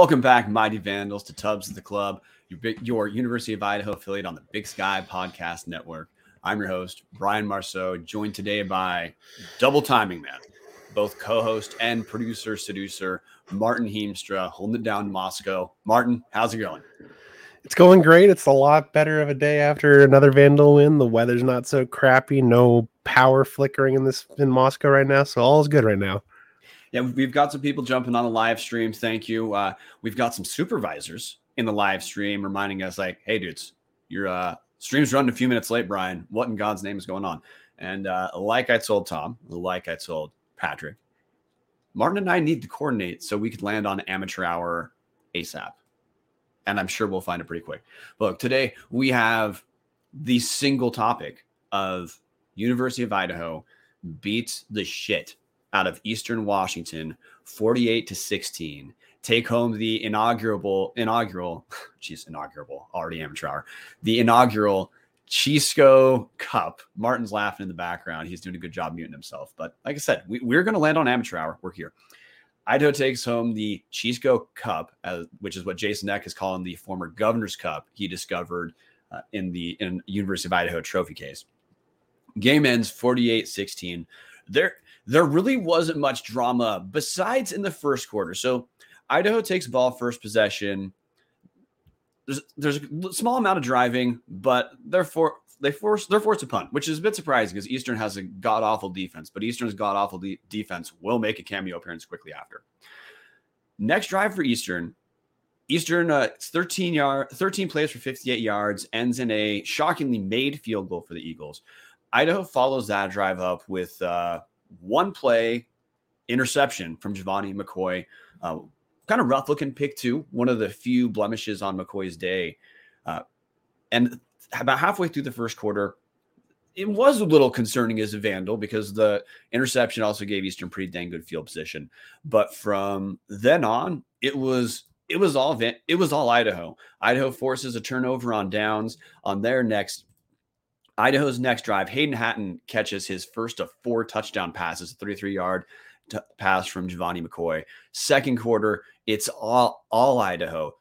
Welcome back, Mighty Vandals, to Tubbs of the Club, your, your University of Idaho affiliate on the Big Sky Podcast Network. I'm your host, Brian Marceau, joined today by double timing man, both co host and producer, seducer, Martin Heemstra, holding it down in Moscow. Martin, how's it going? It's going great. It's a lot better of a day after another Vandal win. The weather's not so crappy. No power flickering in this in Moscow right now, so all is good right now. Yeah, we've got some people jumping on the live stream. Thank you. Uh, we've got some supervisors in the live stream reminding us, like, "Hey, dudes, your uh, stream's running a few minutes late, Brian. What in God's name is going on?" And uh, like I told Tom, like I told Patrick, Martin and I need to coordinate so we could land on amateur hour ASAP. And I'm sure we'll find it pretty quick. Look, today we have the single topic of University of Idaho beats the shit out of Eastern Washington 48 to 16. Take home the inaugural inaugural, geez, inaugural, already amateur hour, the inaugural Chisco Cup. Martin's laughing in the background. He's doing a good job muting himself. But like I said, we, we're going to land on amateur hour. We're here. Idaho takes home the Chisco Cup, uh, which is what Jason Eck is calling the former Governor's Cup he discovered uh, in the in University of Idaho trophy case. Game ends 48-16. There there really wasn't much drama besides in the first quarter. So Idaho takes ball first possession. There's there's a small amount of driving, but therefore they force they're forced to punt, which is a bit surprising because Eastern has a god awful defense, but Eastern's god awful de- defense will make a cameo appearance quickly after. Next drive for Eastern, Eastern uh, 13 yard 13 plays for 58 yards ends in a shockingly made field goal for the Eagles. Idaho follows that drive up with uh, one play interception from Gevani McCoy. Uh, kind of rough looking pick, too. One of the few blemishes on McCoy's day. Uh, and about halfway through the first quarter, it was a little concerning as a vandal because the interception also gave Eastern pretty dang good field position. But from then on, it was it was all it was all Idaho. Idaho forces a turnover on downs on their next Idaho's next drive, Hayden Hatten catches his first of four touchdown passes, a 33 yard t- pass from Gevani McCoy. Second quarter, it's all all Idaho.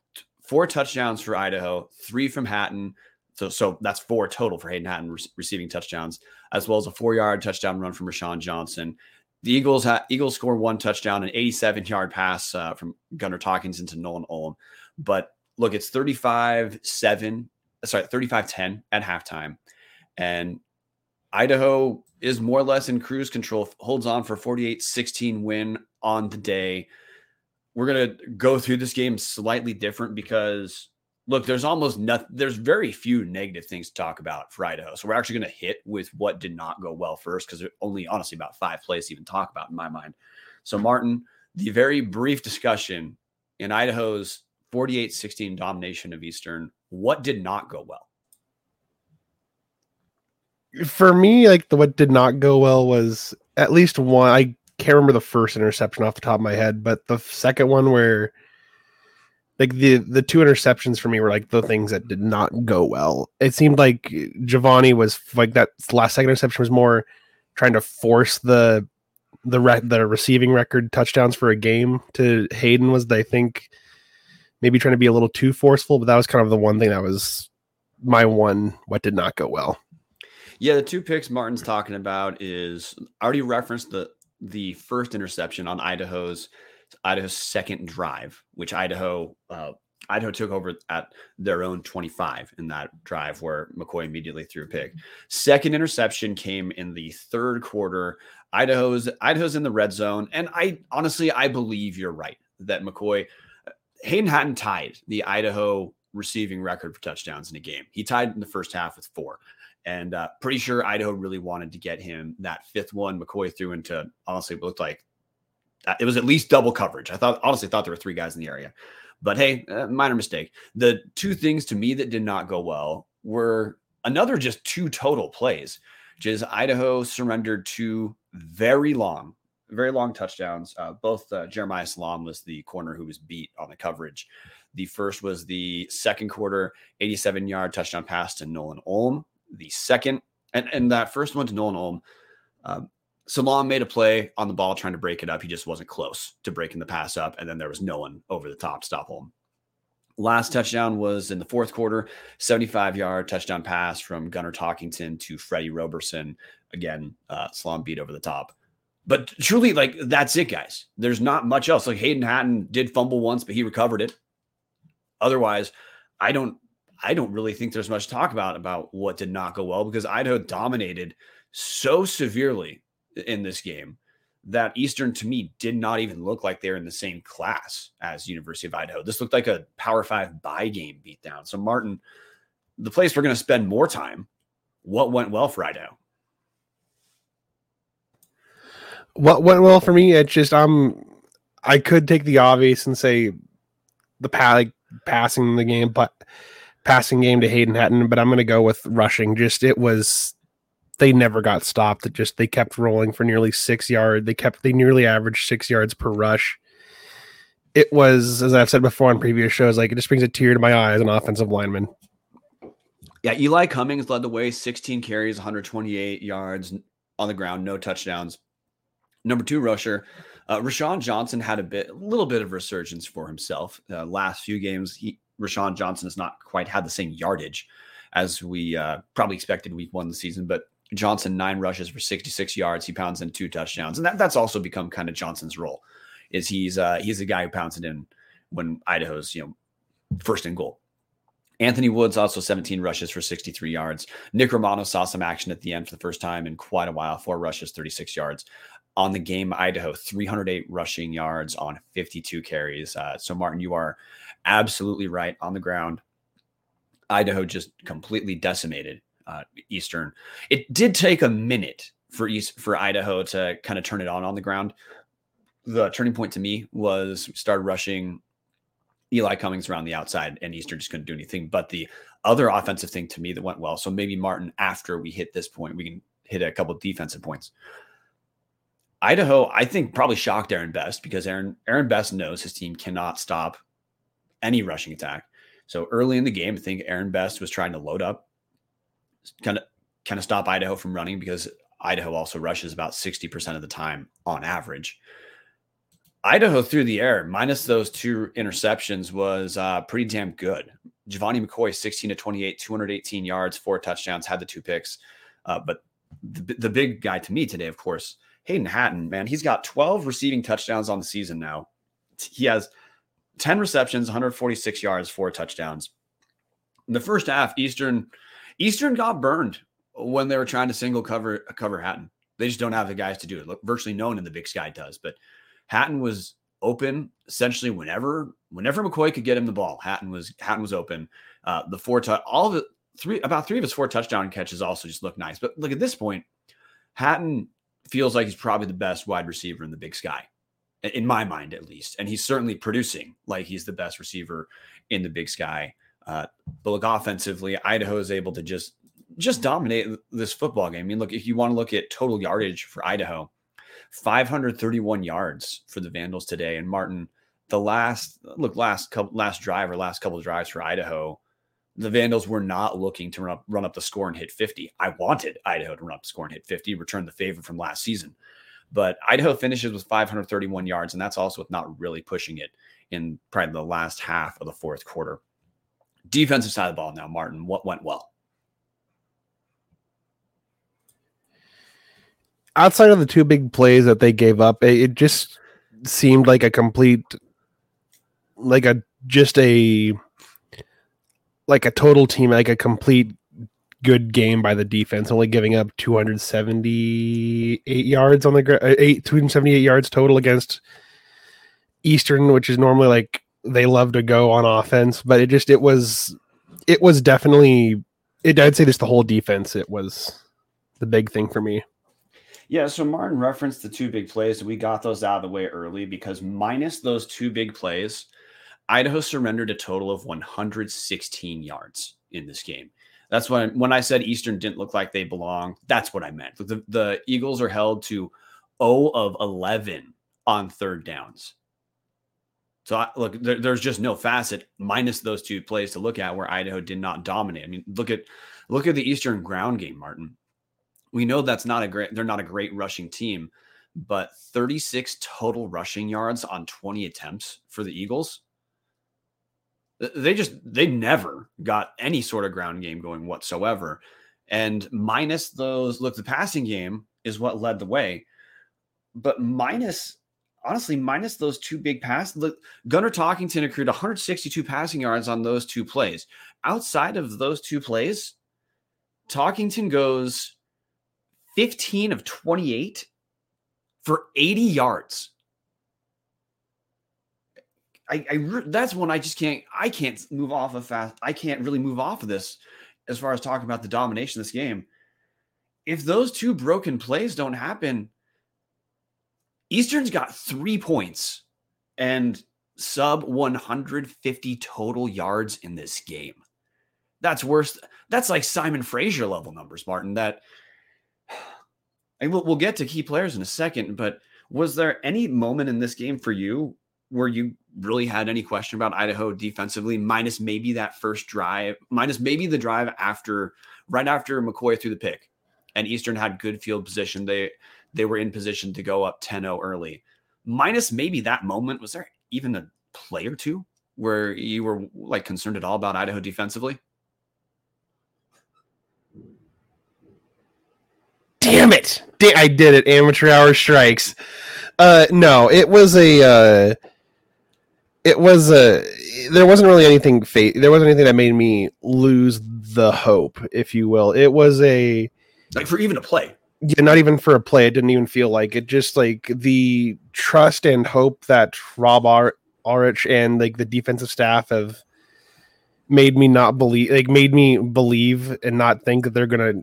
Four touchdowns for Idaho, three from Hatten. So, so that's four total for Hayden Hatten re- receiving touchdowns, as well as a four yard touchdown run from Roshaun Johnson. The Eagles ha- Eagles score one touchdown, an 87 yard pass uh, from Gunnar Talkington into Nolan Ulm. But look, it's 35 7, sorry, 35 10 at halftime. And Idaho is more or less in cruise control, holds on for 48 16 win on the day. We're going to go through this game slightly different because look, there's almost nothing, there's very few negative things to talk about for Idaho. So we're actually going to hit with what did not go well first because there's only honestly about five plays to even talk about in my mind. So, Martin, the very brief discussion in Idaho's 48 16 domination of Eastern, what did not go well? For me, like the what did not go well was at least one. I can't remember the first interception off the top of my head, but the second one where like the the two interceptions for me were like the things that did not go well. It seemed like Gevani was like that last second interception was more trying to force the the re- the receiving record touchdowns for a game to Hayden was I think maybe trying to be a little too forceful, but that was kind of the one thing that was my one what did not go well. Yeah, the two picks Martin's talking about is I already referenced the the first interception on Idaho's Idaho's second drive, which Idaho uh, Idaho took over at their own 25 in that drive where McCoy immediately threw a pick. Second interception came in the third quarter. Idaho's Idaho's in the red zone, and I honestly I believe you're right that McCoy Hayden Hatten tied the Idaho receiving record for touchdowns in a game. He tied in the first half with four. And uh, pretty sure Idaho really wanted to get him that fifth one. McCoy threw into honestly looked like uh, it was at least double coverage. I thought honestly thought there were three guys in the area, but hey, uh, minor mistake. The two things to me that did not go well were another just two total plays. Is Idaho surrendered two very long, very long touchdowns. Uh, both uh, Jeremiah Salam was the corner who was beat on the coverage. The first was the second quarter 87 yard touchdown pass to Nolan Ulm the second, and, and that first one to Nolan Ulm, um, Salaam made a play on the ball trying to break it up. He just wasn't close to breaking the pass up. And then there was no one over the top to stop him. Last touchdown was in the fourth quarter, 75 yard touchdown pass from Gunnar Talkington to Freddie Roberson. Again, uh, Salaam beat over the top. But truly, like that's it, guys. There's not much else. Like Hayden Hatten did fumble once, but he recovered it. Otherwise, I don't I don't really think there's much talk about about what did not go well because Idaho dominated so severely in this game that Eastern to me did not even look like they're in the same class as University of Idaho. This looked like a Power Five buy game beatdown. So Martin, the place we're going to spend more time, what went well for Idaho? What went well for me? It's just I'm I could take the obvious and say the pa- like passing the game, but passing game to Hayden Hatten, but I'm going to go with rushing. Just it was they never got stopped. It just they kept rolling for nearly six yards. They kept they nearly averaged six yards per rush. It was, as I've said before on previous shows, like it just brings a tear to my eye as an offensive lineman. Yeah, Eli Cummings led the way, 16 carries, 128 yards on the ground, no touchdowns. Number two rusher, uh, Roshaun Johnson had a bit, a little bit of resurgence for himself. Uh, last few games, he Roshaun Johnson has not quite had the same yardage as we uh, probably expected week one of the season, but Johnson nine rushes for 66 yards. He pounds in two touchdowns, and that, that's also become kind of Johnson's role. Is he's uh, he's the guy who pounds it in when Idaho's you know first and goal. Anthony Woods also 17 rushes for 63 yards. Nick Romano saw some action at the end for the first time in quite a while. Four rushes, 36 yards. On the game, Idaho 308 rushing yards on 52 carries. Uh, so Martin, you are absolutely right on the ground. Idaho just completely decimated uh, Eastern. It did take a minute for East for Idaho to kind of turn it on on the ground. The turning point to me was started rushing Eli Cummings around the outside, and Eastern just couldn't do anything. But the other offensive thing to me that went well. So maybe Martin, after we hit this point, we can hit a couple defensive points. Idaho, I think, probably shocked Aaron Best because Aaron Aaron Best knows his team cannot stop any rushing attack. So early in the game, I think Aaron Best was trying to load up, kind of kind of stop Idaho from running because Idaho also rushes about 60% of the time on average. Idaho through the air, minus those two interceptions, was uh, pretty damn good. Gevani McCoy, 16 to 28, 218 yards, four touchdowns, had the two picks. Uh, but the, the big guy to me today, of course, Hayden Hatten, man, he's got 12 receiving touchdowns on the season now. He has 10 receptions, 146 yards, four touchdowns. In the first half, Eastern Eastern got burned when they were trying to single cover cover Hatten. They just don't have the guys to do it. Look, virtually no one in the Big Sky does. But Hatten was open essentially whenever whenever McCoy could get him the ball. Hatten was Hatten was open. Uh, the four touch all the three about three of his four touchdown catches also just look nice. But look at this point, Hatten feels like he's probably the best wide receiver in the Big Sky in my mind at least. And he's certainly producing like he's the best receiver in the big sky. Uh, but look, offensively, Idaho is able to just just dominate this football game. I mean, look, if you want to look at total yardage for Idaho, 531 yards for the Vandals today. And Martin, the last look, last couple last drive or last couple drives for Idaho, the Vandals were not looking to run up, run up the score and hit 50. I wanted Idaho to run up the score and hit 50, return the favor from last season. But Idaho finishes with 531 yards, and that's also with not really pushing it in probably the last half of the fourth quarter. Defensive side of the ball now, Martin, what went well? Outside of the two big plays that they gave up, it just seemed like a complete, like a just a like a total team, like a complete good game by the defense, only giving up 278 yards on the ground, uh, eight 278 yards total against Eastern, which is normally like they love to go on offense, but it just it was it was definitely it. I'd say just the whole defense. It was the big thing for me. Yeah, so Martin referenced the two big plays. We got those out of the way early because minus those two big plays, Idaho surrendered a total of 116 yards in this game. That's when when I said Eastern didn't look like they belong. That's what I meant. The, the Eagles are held to 0 of 11 on third downs. So I, look, there, there's just no facet minus those two plays to look at where Idaho did not dominate. I mean, look at look at the Eastern ground game, Martin. We know that's not a great, they're not a great rushing team, but 36 total rushing yards on 20 attempts for the Eagles. They just, they never got any sort of ground game going whatsoever. And minus those, look, the passing game is what led the way. But minus, honestly, minus those two big passes, look, Gunnar Talkington accrued 162 passing yards on those two plays. Outside of those two plays, Talkington goes 15 of 28 for 80 yards. I, I that's one I just can't I can't move off of fast. I can't really move off of this as far as talking about the domination of this game. If those two broken plays don't happen, Eastern's got three points and sub 150 total yards in this game. That's worse. That's like Simon Fraser level numbers, Martin. That and we'll, we'll get to key players in a second, but was there any moment in this game for you where you really had any question about Idaho defensively, minus maybe that first drive, minus maybe the drive after, right after McCoy threw the pick, and Eastern had good field position. They they were in position to go up 10-0 early. Minus maybe that moment, was there even a play or two where you were like concerned at all about Idaho defensively? Damn it! I did it. Amateur hour strikes. Uh, no, it was a. Uh, it was a. There wasn't really anything. Fa- there wasn't anything that made me lose the hope, if you will. It was a. Like for even a play. Yeah, not even for a play. It didn't even feel like it. Just like the trust and hope that Rob Ar- Aurich and like the defensive staff have made me not believe. Like made me believe and not think that they're gonna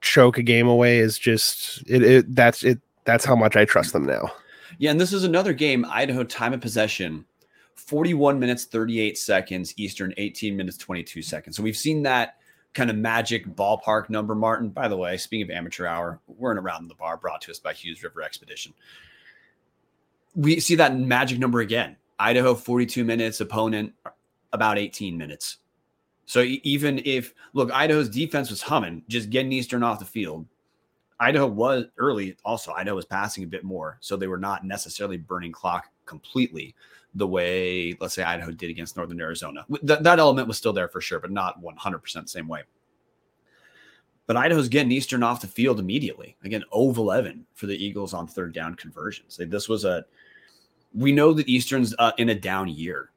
choke a game away is just it, it that's it that's how much I trust them now. Yeah, and this is another game Idaho time of possession 41 minutes 38 seconds Eastern 18 minutes 22 seconds. So we've seen that kind of magic ballpark number Martin. By the way, speaking of amateur hour, we're in around the bar brought to us by Hughes River Expedition. We see that magic number again. Idaho 42 minutes, opponent about 18 minutes. So even if look, Idaho's defense was humming, just getting Eastern off the field. Idaho was early. Also, Idaho was passing a bit more, so they were not necessarily burning clock completely the way, let's say, Idaho did against Northern Arizona. That, that element was still there for sure, but not 100% same way. But Idaho's getting Eastern off the field immediately. Again, 0 11 for the Eagles on third down conversions. This was a, we know that Eastern's uh, in a down year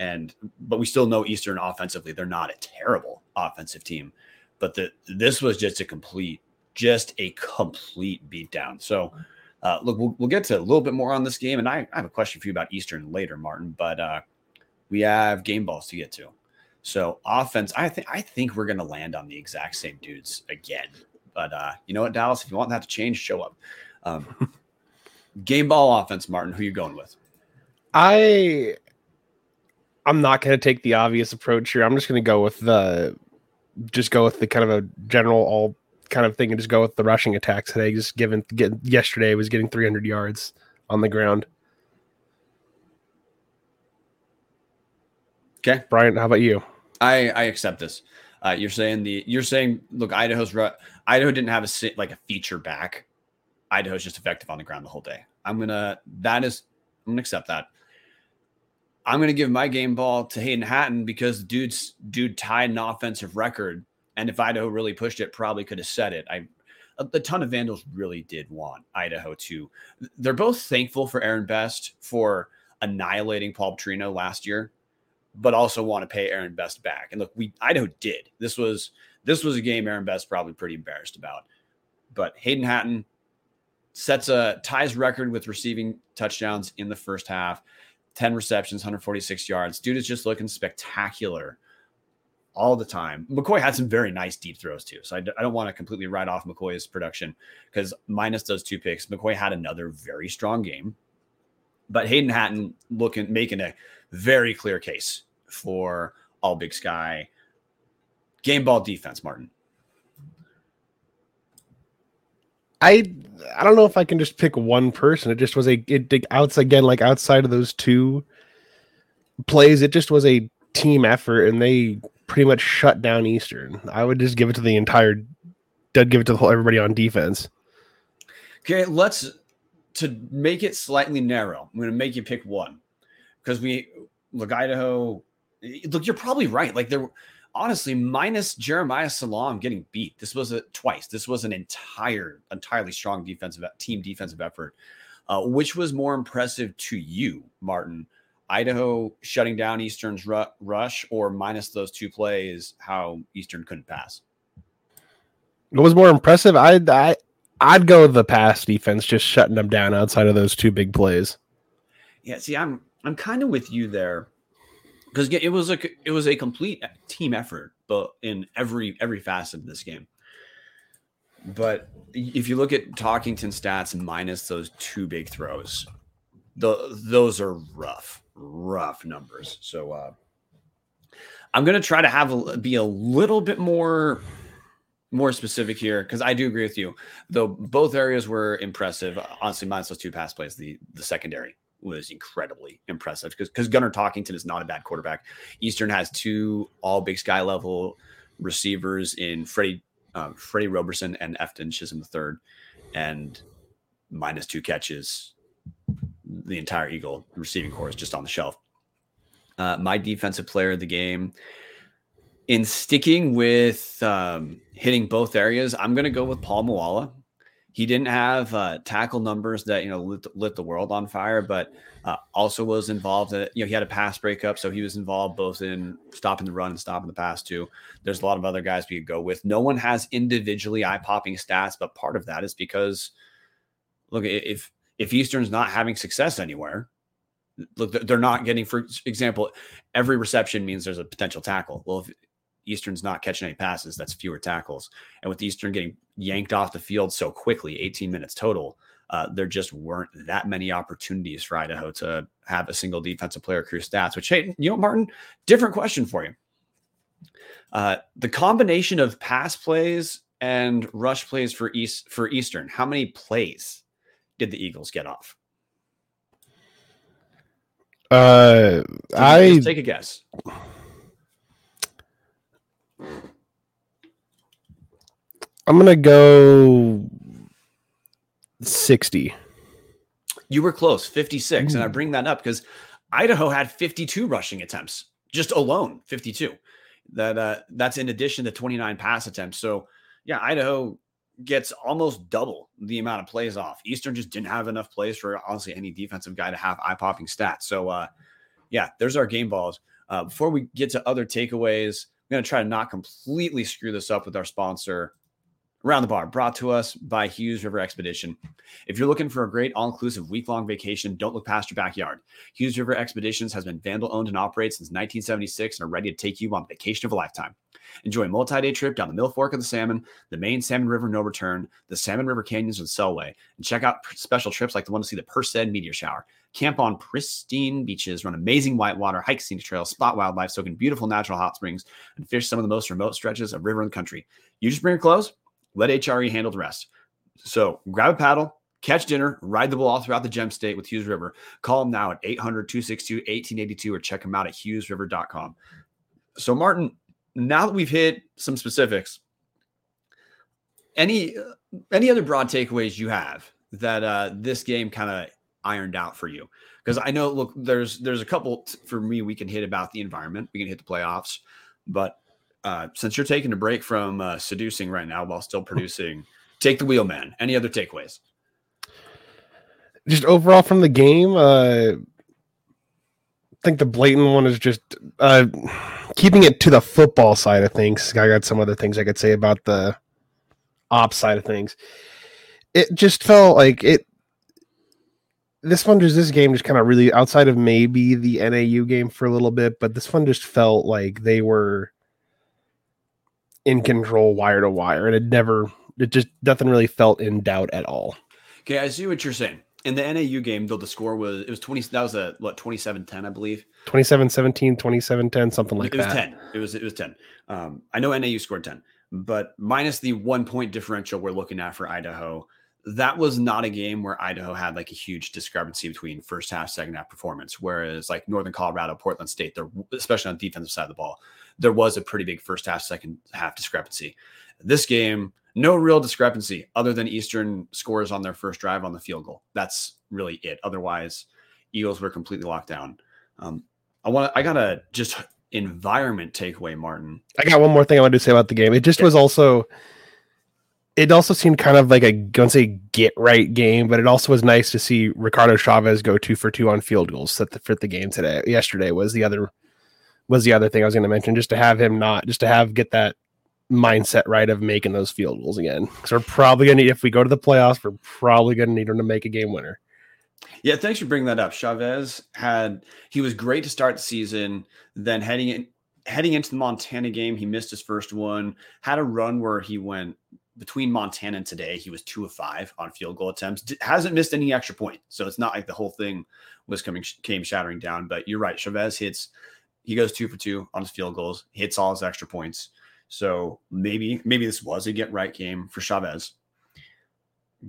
and but we still know Eastern offensively they're not a terrible offensive team, but the this was just a complete just a complete beatdown. So uh, look, we'll, we'll get to a little bit more on this game, and I, I have a question for you about Eastern later, Martin. But uh, we have game balls to get to. So offense, I think I think we're going to land on the exact same dudes again. But uh, you know what, Dallas, if you want that to change, show up. Um, game ball offense, Martin. Who you going with? I I'm not going to take the obvious approach here. I'm just going to go with the just go with the kind of a general all kind of thing and just go with the rushing attack today. Just given get, yesterday was getting 300 yards on the ground. Okay, Brian, how about you? I I accept this. Uh, you're saying the you're saying look Idaho's Idaho didn't have a like a feature back. Idaho's just effective on the ground the whole day. I'm gonna that is I'm gonna accept that. I'm going to give my game ball to Hayden Hatten because dude's dude tied an offensive record, and if Idaho really pushed it, probably could have set it. I a, ton of Vandals really did want Idaho to. They're both thankful for Aaron Best for annihilating Paul Petrino last year, but also want to pay Aaron Best back. And look, we Idaho did. This was this was a game Aaron Best probably pretty embarrassed about. But Hayden Hatten sets a ties record with receiving touchdowns in the first half. 10 receptions, 146 yards. Dude is just looking spectacular all the time. McCoy had some very nice deep throws too. So I d- I don't want to completely write off McCoy's production because minus those two picks, McCoy had another very strong game. But Hayden Hatten looking making a very clear case for all Big Sky game ball defense, Martin. I I don't know if I can just pick one person. It just was a it outside again like outside of those two plays, it just was a team effort, and they pretty much shut down Eastern. I would just give it to the entire did give it to the whole everybody on defense. Okay, let's to make it slightly narrow. I'm going to make you pick one because we look Idaho. Look, you're probably right. Like there, honestly, minus Jeremiah Salam getting beat. This was a twice. This was an entire, entirely strong defensive team defensive effort. Uh, which was more impressive to you, Martin? Idaho shutting down Eastern's ru- rush, or minus those two plays, how Eastern couldn't pass? What was more impressive? I I I'd go the pass defense, just shutting them down outside of those two big plays. Yeah, see, I'm I'm kind of with you there because it was a it was a complete team effort, but in every every facet of this game. But if you look at Talkington stats minus those two big throws, the those are rough, rough numbers. So uh, I'm gonna try to have be a little bit more more specific here because I do agree with you. Though both areas were impressive, honestly, minus those two pass plays, the the secondary was incredibly impressive because because Gunnar Talkington is not a bad quarterback. Eastern has two all Big Sky level receivers in Freddie um, Freddie Roberson and Efton Chism III, and minus two catches. The entire Eagle receiving corps is just on the shelf. Uh, my defensive player of the game in sticking with um, hitting both areas, I'm going to go with Paul Moala. He didn't have uh, tackle numbers that you know lit, lit the world on fire, but uh, also was involved. In, you know, he had a pass breakup, so he was involved both in stopping the run and stopping the pass too. There's a lot of other guys we could go with. No one has individually eye popping stats, but part of that is because look, if if Eastern's not having success anywhere, look, they're not getting. For example, every reception means there's a potential tackle. Well, if Eastern's not catching any passes, that's fewer tackles. And with Eastern getting yanked off the field so quickly, 18 minutes total, uh, there just weren't that many opportunities for Idaho to have a single defensive player crew stats. Which, hey, you know, Martin, different question for you. Uh, the combination of pass plays and rush plays for East for Eastern, how many plays did the Eagles get off? Uh, I take a guess. I'm gonna go sixty. You were close, 56. And I bring that up because Idaho had 52 rushing attempts just alone, 52. That uh, that's in addition to 29 pass attempts. So yeah, Idaho gets almost double the amount of plays off. Eastern just didn't have enough plays for honestly any defensive guy to have eye popping stats. So uh, yeah, there's our game balls. Uh, before we get to other takeaways, I'm going to try to not completely screw this up with our sponsor, Around the Bar, brought to us by Hughes River Expedition. If you're looking for a great all inclusive week long vacation, don't look past your backyard. Hughes River Expeditions has been vandal owned and operated since 1976 and are ready to take you on vacation of a lifetime. Enjoy a multi day trip down the Middle Fork of the Salmon, the main Salmon River No Return, the Salmon River Canyons and Selway, and check out special trips like the one to see the Perseid meteor shower. Camp on pristine beaches, run amazing whitewater, hike scenic trails, spot wildlife, soak in beautiful natural hot springs, and fish some of the most remote stretches of river in the country. You just bring your clothes let HRE handle the rest. So grab a paddle, catch dinner, ride the bull all throughout the gem state with Hughes River. Call them now at 800 262 1882 or check them out at hughesriver.com. So, Martin, now that we've hit some specifics, any any other broad takeaways you have that uh, this game kind of ironed out for you? Because I know, look, there's there's a couple t- for me we can hit about the environment, we can hit the playoffs, but uh, since you're taking a break from uh, seducing right now while still producing, take the wheel, man. Any other takeaways? Just overall from the game, uh, I think the blatant one is just uh, keeping it to the football side of things. I got some other things I could say about the ops side of things. It just felt like it. This one just this game just kind of really outside of maybe the NAU game for a little bit, but this one just felt like they were in control wire to wire, and it never, it just nothing really felt in doubt at all. Okay, I see what you're saying. In the NAU game, though, the score was it was 20. That was a what 27-10, I believe. 27-17, 27-10, something like it that. It was 10. It was it was 10. Um, I know NAU scored 10, but minus the one point differential we're looking at for Idaho, that was not a game where Idaho had like a huge discrepancy between first half, second half performance. Whereas like Northern Colorado, Portland State, they're especially on the defensive side of the ball, there was a pretty big first half, second half discrepancy. This game, No real discrepancy other than Eastern scores on their first drive on the field goal. That's really it. Otherwise, Eagles were completely locked down. Um, I want to, I got a just environment takeaway, Martin. I got one more thing I wanted to say about the game. It just yeah. was also it also seemed kind of like a don't say get right game, but it also was nice to see Ricardo Chavez go two for two on field goals that the, for the game today. Yesterday was the other was the other thing I was going to mention, just to have him not just to have get that mindset right of making those field goals again. Because we're probably going to if we go to the playoffs, we're probably going to need him to make a game winner. Yeah, thanks for bringing that up. Chavez had he was great to start the season. Then heading in heading into the Montana game, he missed his first one. Had a run where he went between Montana and today, he was two of five on field goal attempts. D- hasn't missed any extra point, so it's not like the whole thing was coming came shattering down. But you're right, Chavez hits. He goes two for two on his field goals, hits all his extra points. So maybe maybe this was a get right game for Chavez.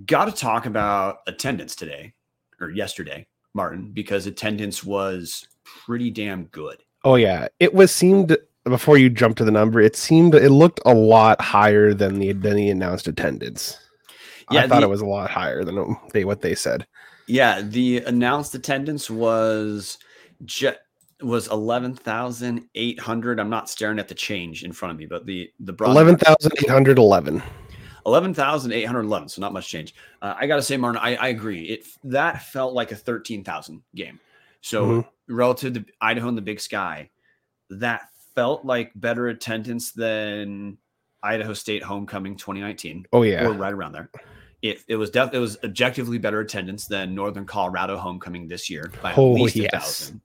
Got to talk about attendance today or yesterday, Martin, because attendance was pretty damn good. Oh yeah, it was seemed before you jump to the number, it seemed it looked a lot higher than the than the announced attendance. Yeah, I thought the, it was a lot higher than they what they said. Yeah, the announced attendance was je- was eleven thousand eight hundred. I'm not staring at the change in front of me, but the the eleven thousand eight hundred eleven. Eleven thousand eight hundred eleven, so not much change. Uh, I gotta say, Martin, I, I agree. It that felt like a thirteen thousand game. So mm-hmm. relative to Idaho and the Big Sky, that felt like better attendance than Idaho State homecoming 2019. Oh yeah, or right around there. It, it was def- it was objectively better attendance than Northern Colorado homecoming this year by oh, at least a yes. thousand.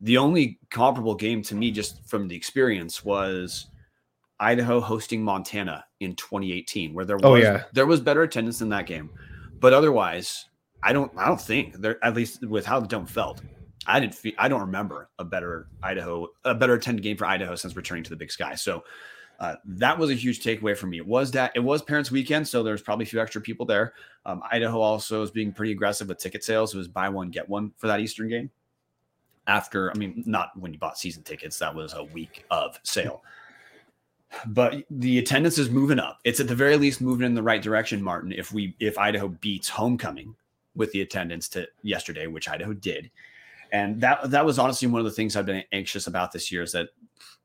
The only comparable game to me, just from the experience, was Idaho hosting Montana in 2018, where there oh, was oh, yeah. there was better attendance in that game, but otherwise, I don't I don't think there at least with how the dome felt. I didn't feel, I don't remember a better Idaho, a better attended game for Idaho since returning to the Big Sky. So uh, that was a huge takeaway for me. It was that it was Parents Weekend, so there's probably a few extra people there. Um, Idaho also is being pretty aggressive with ticket sales. It was buy one get one for that Eastern game. After, I mean, not when you bought season tickets, that was a week of sale. But the attendance is moving up. It's at the very least moving in the right direction, Martin. If we if Idaho beats homecoming with the attendance to yesterday, which Idaho did, and that that was honestly one of the things I've been anxious about this year is that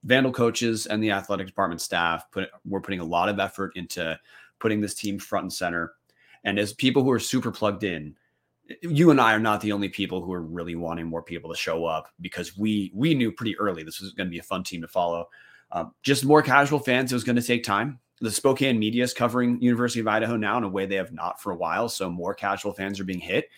Vandal coaches and the athletic department staff put were putting a lot of effort into putting this team front and center. And as people who are super plugged in, you and I are not the only people who are really wanting more people to show up because we we knew pretty early this was going to be a fun team to follow. Um, just more casual fans, it was going to take time. The Spokane media is covering University of Idaho now in a way they have not for a while, so more casual fans are being hit.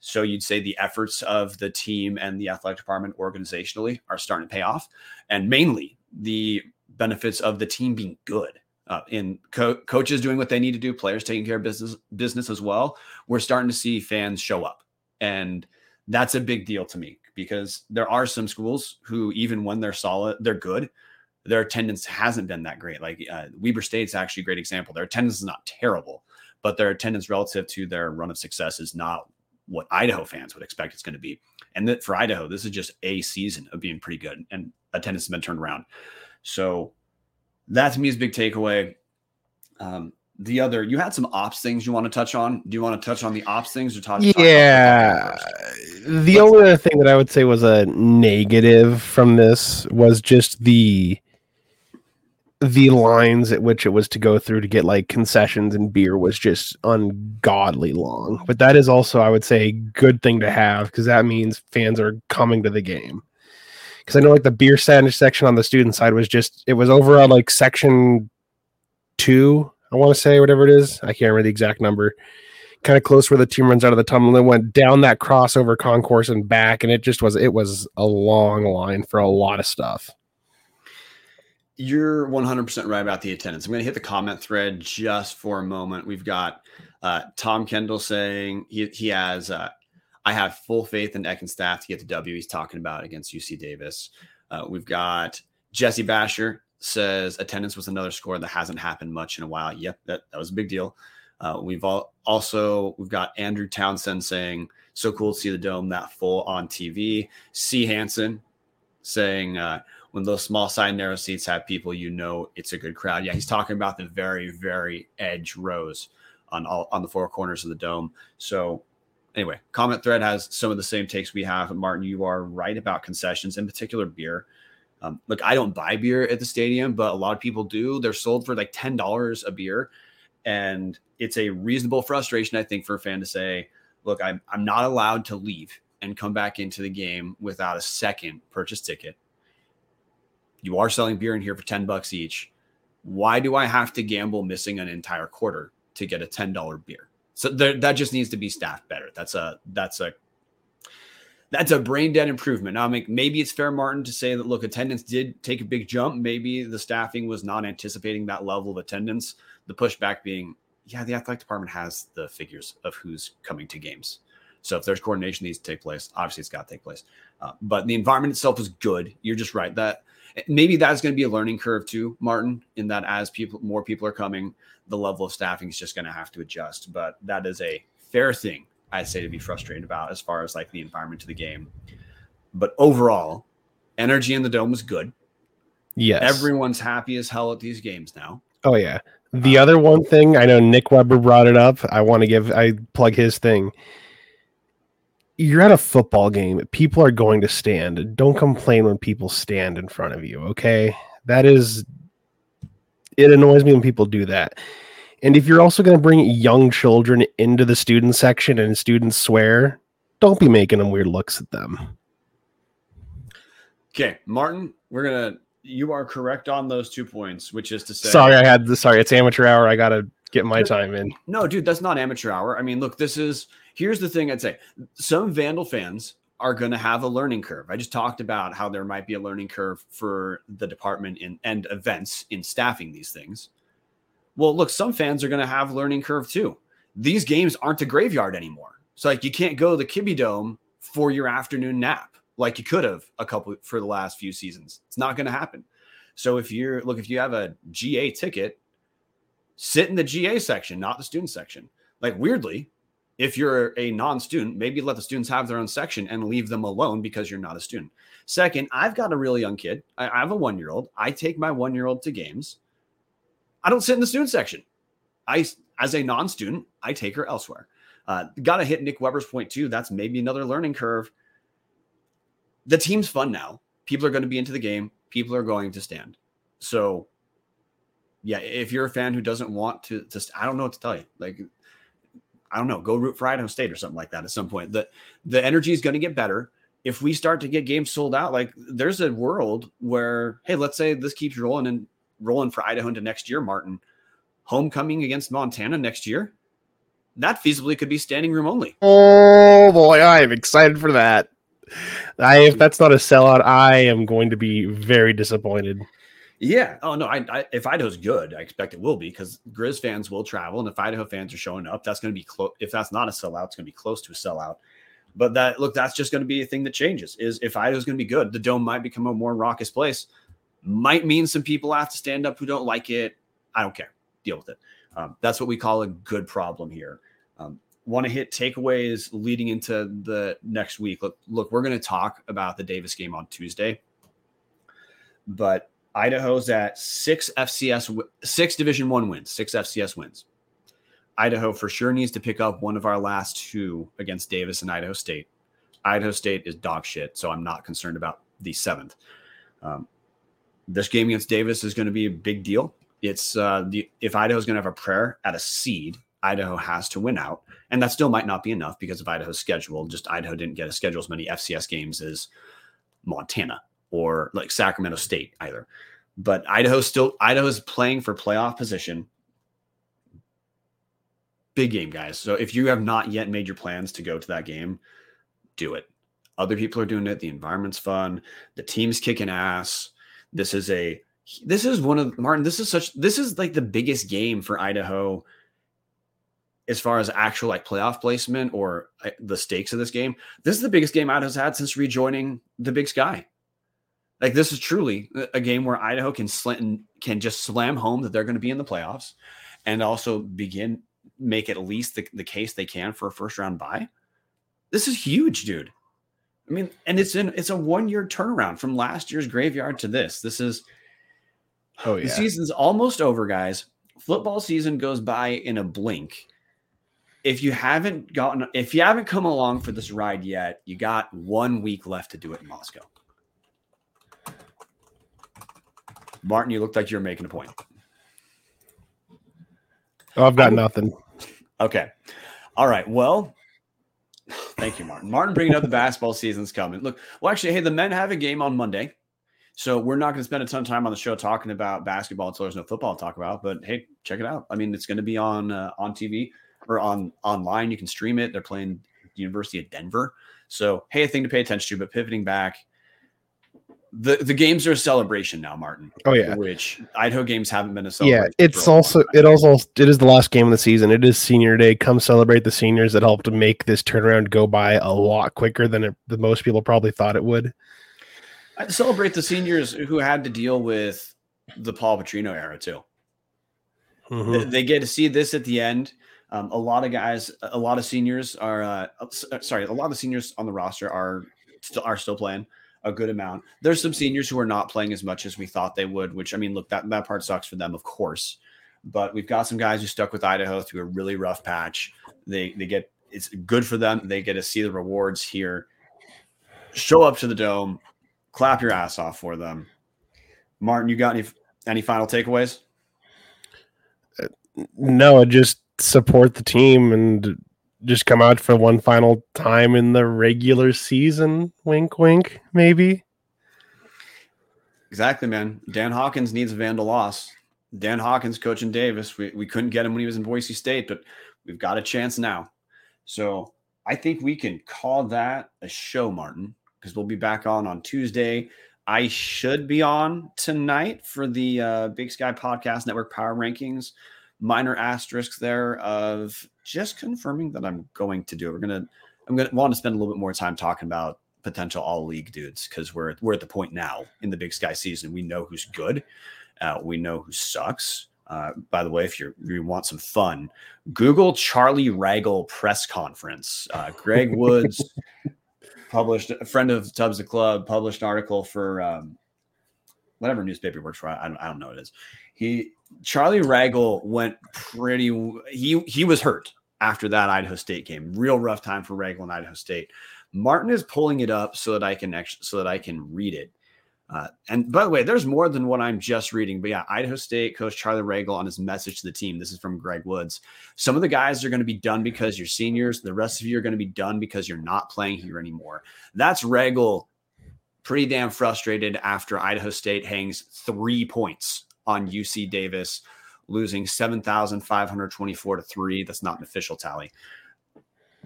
So you'd say the efforts of the team and the athletic department organizationally are starting to pay off, and mainly the benefits of the team being good. Uh, in co- coaches doing what they need to do, players taking care of business business as well. We're starting to see fans show up, and that's a big deal to me because there are some schools who, even when they're solid, they're good. Their attendance hasn't been that great. Like uh, Weber State's actually a great example. Their attendance is not terrible, but their attendance relative to their run of success is not what Idaho fans would expect it's going to be. And that for Idaho, this is just a season of being pretty good, and attendance has been turned around. So that to me is big takeaway. Um, the other, you had some ops things you want to touch on. Do you want to touch on the ops things or touch? Yeah, talk the only other thing that I would say was a negative from this was just the the lines at which it was to go through to get like concessions and beer was just ungodly long. But that is also, I would say, a good thing to have because that means fans are coming to the game. Because I know like the beer sandwich section on the student side was just it was over on like section two, I want to say whatever it is. I can't remember the exact number. Kind of close where the team runs out of the tunnel and then went down that crossover concourse and back, and it just was it was a long line for a lot of stuff. You're 100% right about the attendance. I'm going to hit the comment thread just for a moment. We've got uh, Tom Kendall saying he, he has, uh, I have full faith in Eck and staff to get the W he's talking about against UC Davis. Uh, we've got Jesse Basher says attendance was another score that hasn't happened much in a while. Yep, that, that was a big deal. Uh, we've all, also we've got Andrew Townsend saying so cool to see the dome that full on TV. C Hansen saying uh, when those small side narrow seats have people, you know it's a good crowd. Yeah, he's talking about the very, very edge rows on all on the four corners of the dome. So anyway, comment thread has some of the same takes we have. Martin, you are right about concessions, in particular beer. Um, look, I don't buy beer at the stadium, but a lot of people do. They're sold for like ten dollars a beer, and it's a reasonable frustration, I think, for a fan to say, "Look, I'm I'm not allowed to leave and come back into the game without a second purchase ticket. You are selling beer in here for ten bucks each. Why do I have to gamble missing an entire quarter to get a ten dollar beer?" So there, that just needs to be staffed better. That's a that's a that's a brain dead improvement. Now, I mean, maybe it's fair, Martin, to say that look, attendance did take a big jump. Maybe the staffing was not anticipating that level of attendance. The pushback being, yeah, the athletic department has the figures of who's coming to games. So if there's coordination needs to take place, obviously it's got to take place. Uh, but the environment itself is good. You're just right that maybe that's going to be a learning curve too, Martin. In that as people, more people are coming, the level of staffing is just going to have to adjust. But that is a fair thing I say to be frustrated about as far as like the environment to the game. But overall, energy in the dome was good. Yes. Everyone's happy as hell at these games now. Oh yeah. The uh, other one thing I know Nick Weber brought it up. I want to give I plug his thing. You're at a football game. People are going to stand. Don't complain when people stand in front of you, okay? That is it annoys me when people do that. And if you're also going to bring young children into the student section and students swear, don't be making them weird looks at them. Okay, Martin, we're going to you are correct on those two points, which is to say Sorry, I had the sorry, it's amateur hour. I got to get my time in. No, dude, that's not amateur hour. I mean, look, this is here's the thing I'd say. Some Vandal fans are going to have a learning curve. I just talked about how there might be a learning curve for the department in and events in staffing these things. Well, look, some fans are going to have learning curve too. These games aren't a graveyard anymore. So like you can't go to the Kibbie Dome for your afternoon nap like you could have a couple for the last few seasons. It's not going to happen. So if you're look if you have a GA ticket, sit in the GA section, not the student section. Like weirdly, if you're a non-student, maybe let the students have their own section and leave them alone because you're not a student. Second, I've got a really young kid. I, I have a one-year-old. I take my one-year-old to games. I don't sit in the student section. I, as a non-student, I take her elsewhere. Uh, Got to hit Nick Weber's point too. That's maybe another learning curve. The team's fun now. People are going to be into the game. People are going to stand. So, yeah, if you're a fan who doesn't want to, just I don't know what to tell you. Like, I don't know, go root for Idaho State or something like that at some point. The the energy is going to get better if we start to get games sold out. Like, there's a world where, hey, let's say this keeps rolling and rolling for Idaho into next year, Martin. Homecoming against Montana next year, that feasibly could be standing room only. Oh boy, I am excited for that. I, if that's not a sellout, I am going to be very disappointed. Yeah. Oh no. I, I, if Idaho's good, I expect it will be because Grizz fans will travel, and if Idaho fans are showing up, that's going to be close. If that's not a sellout, it's going to be close to a sellout. But that look, that's just going to be a thing that changes. Is if Idaho's going to be good, the dome might become a more raucous place might mean some people have to stand up who don't like it. I don't care. Deal with it. Um, that's what we call a good problem here. Um, Want to hit takeaways leading into the next week? Look, look, we're going to talk about the Davis game on Tuesday, but Idaho's at six FCS, six Division One wins, six FCS wins. Idaho for sure needs to pick up one of our last two against Davis and Idaho State. Idaho State is dog shit, so I'm not concerned about the seventh. Um, this game against Davis is going to be a big deal. It's uh, the if Idaho's going to have a prayer at a seed, Idaho has to win out, and that still might not be enough because of Idaho's schedule. Just Idaho didn't get a schedule as many FCS games as Montana or like Sacramento State either. But Idaho still Idaho's playing for playoff position. Big game, guys. So if you have not yet made your plans to go to that game, do it. Other people are doing it. The environment's fun. The team's kicking ass. This is a this is one of Martin. This is such this is like the biggest game for Idaho as far as actual like playoff placement or uh, the stakes of this game. This is the biggest game Idaho's had since rejoining the Big Sky. Like this is truly a game where Idaho can slant can just slam home that they're going to be in the playoffs, and also begin make at least the, the case they can for a first round bye. This is huge, dude. I mean, and it's in it's a one year turnaround from last year's graveyard to this. This is Oh yeah. the season's almost over, guys. Football season goes by in a blink. If you haven't gotten if you haven't come along for this ride yet, you got one week left to do it in Moscow. Martin, you looked like you were making a point. Oh, I've got nothing. Okay. All right. Well, thank you, Martin. Martin bringing up the basketball season's coming. Look, well, actually, hey, the men have a game on Monday. So we're not going to spend a ton of time on the show talking about basketball until there's no football to talk about. But hey, check it out. I mean, it's going to be on uh, on TV or on online. You can stream it. They're playing University of Denver. So hey, a thing to pay attention to. But pivoting back, the the games are a celebration now, Martin. Oh yeah. Which Idaho games haven't been a celebration. Yeah, it's also it also it is the last game of the season. It is senior day. Come celebrate the seniors that helped make this turnaround go by a lot quicker than it, than most people probably thought it would. I celebrate the seniors who had to deal with the Paul Petrino era too. Mhm. They, they get to see this at the end. Um, a lot of guys, a lot of seniors are uh, uh, sorry, a lot of seniors on the roster are still are still playing a good amount. There's some seniors who are not playing as much as we thought they would, which I mean, look, that that part sucks for them, of course. But we've got some guys who stuck with Idaho through a really rough patch. They they get it's good for them. They get to see the rewards here. Show up to the dome, clap your ass off for them. Martin, you got any any final takeaways? Uh, no, just support the team and just come out for one final time in the regular season. Wink, wink, maybe. Exactly, man. Dan Hawkins needs a Vandal loss. Dan Hawkins coaching Davis. We, we couldn't get him when he was in Boise State, but we've got a chance now. So I think we can call that a show, Martin, because we'll be back on on Tuesday. I should be on tonight for the uh, Big Sky Podcast Network Power Rankings. Minor asterisks there of just confirming that I'm going to do it. We're gonna, I'm gonna want to spend a little bit more time talking about potential all league dudes because we're we're at the point now in the Big Sky season. We know who's good, uh, we know who sucks. Uh, by the way, if you're, you want some fun, Google Charlie Ragle press conference. Uh, Greg Woods published a friend of Tubbs the Club published an article for um, whatever newspaper works for. I don't, I don't know what it is. He Charlie Ragle went pretty. He he was hurt after that Idaho State game. Real rough time for Ragle and Idaho State. Martin is pulling it up so that I can actually so that I can read it. Uh, and by the way, there's more than what I'm just reading. But yeah, Idaho State coach Charlie Ragle on his message to the team. This is from Greg Woods. Some of the guys are going to be done because you're seniors. The rest of you are going to be done because you're not playing here anymore. That's Ragle pretty damn frustrated after Idaho State hangs three points on UC Davis, losing 7,524 to three. That's not an official tally.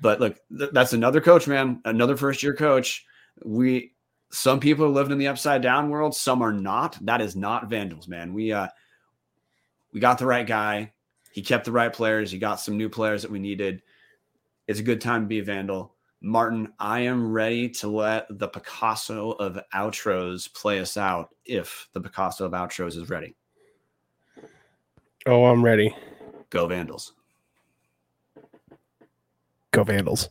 But look, th- that's another coach, man, another first year coach. We, some people are living in the upside down world, some are not. That is not Vandals, man. We, uh, we got the right guy. He kept the right players. He got some new players that we needed. It's a good time to be a Vandal. Martin, I am ready to let the Picasso of outros play us out if the Picasso of outros is ready. Oh, I'm ready. Go Vandals. Go Vandals.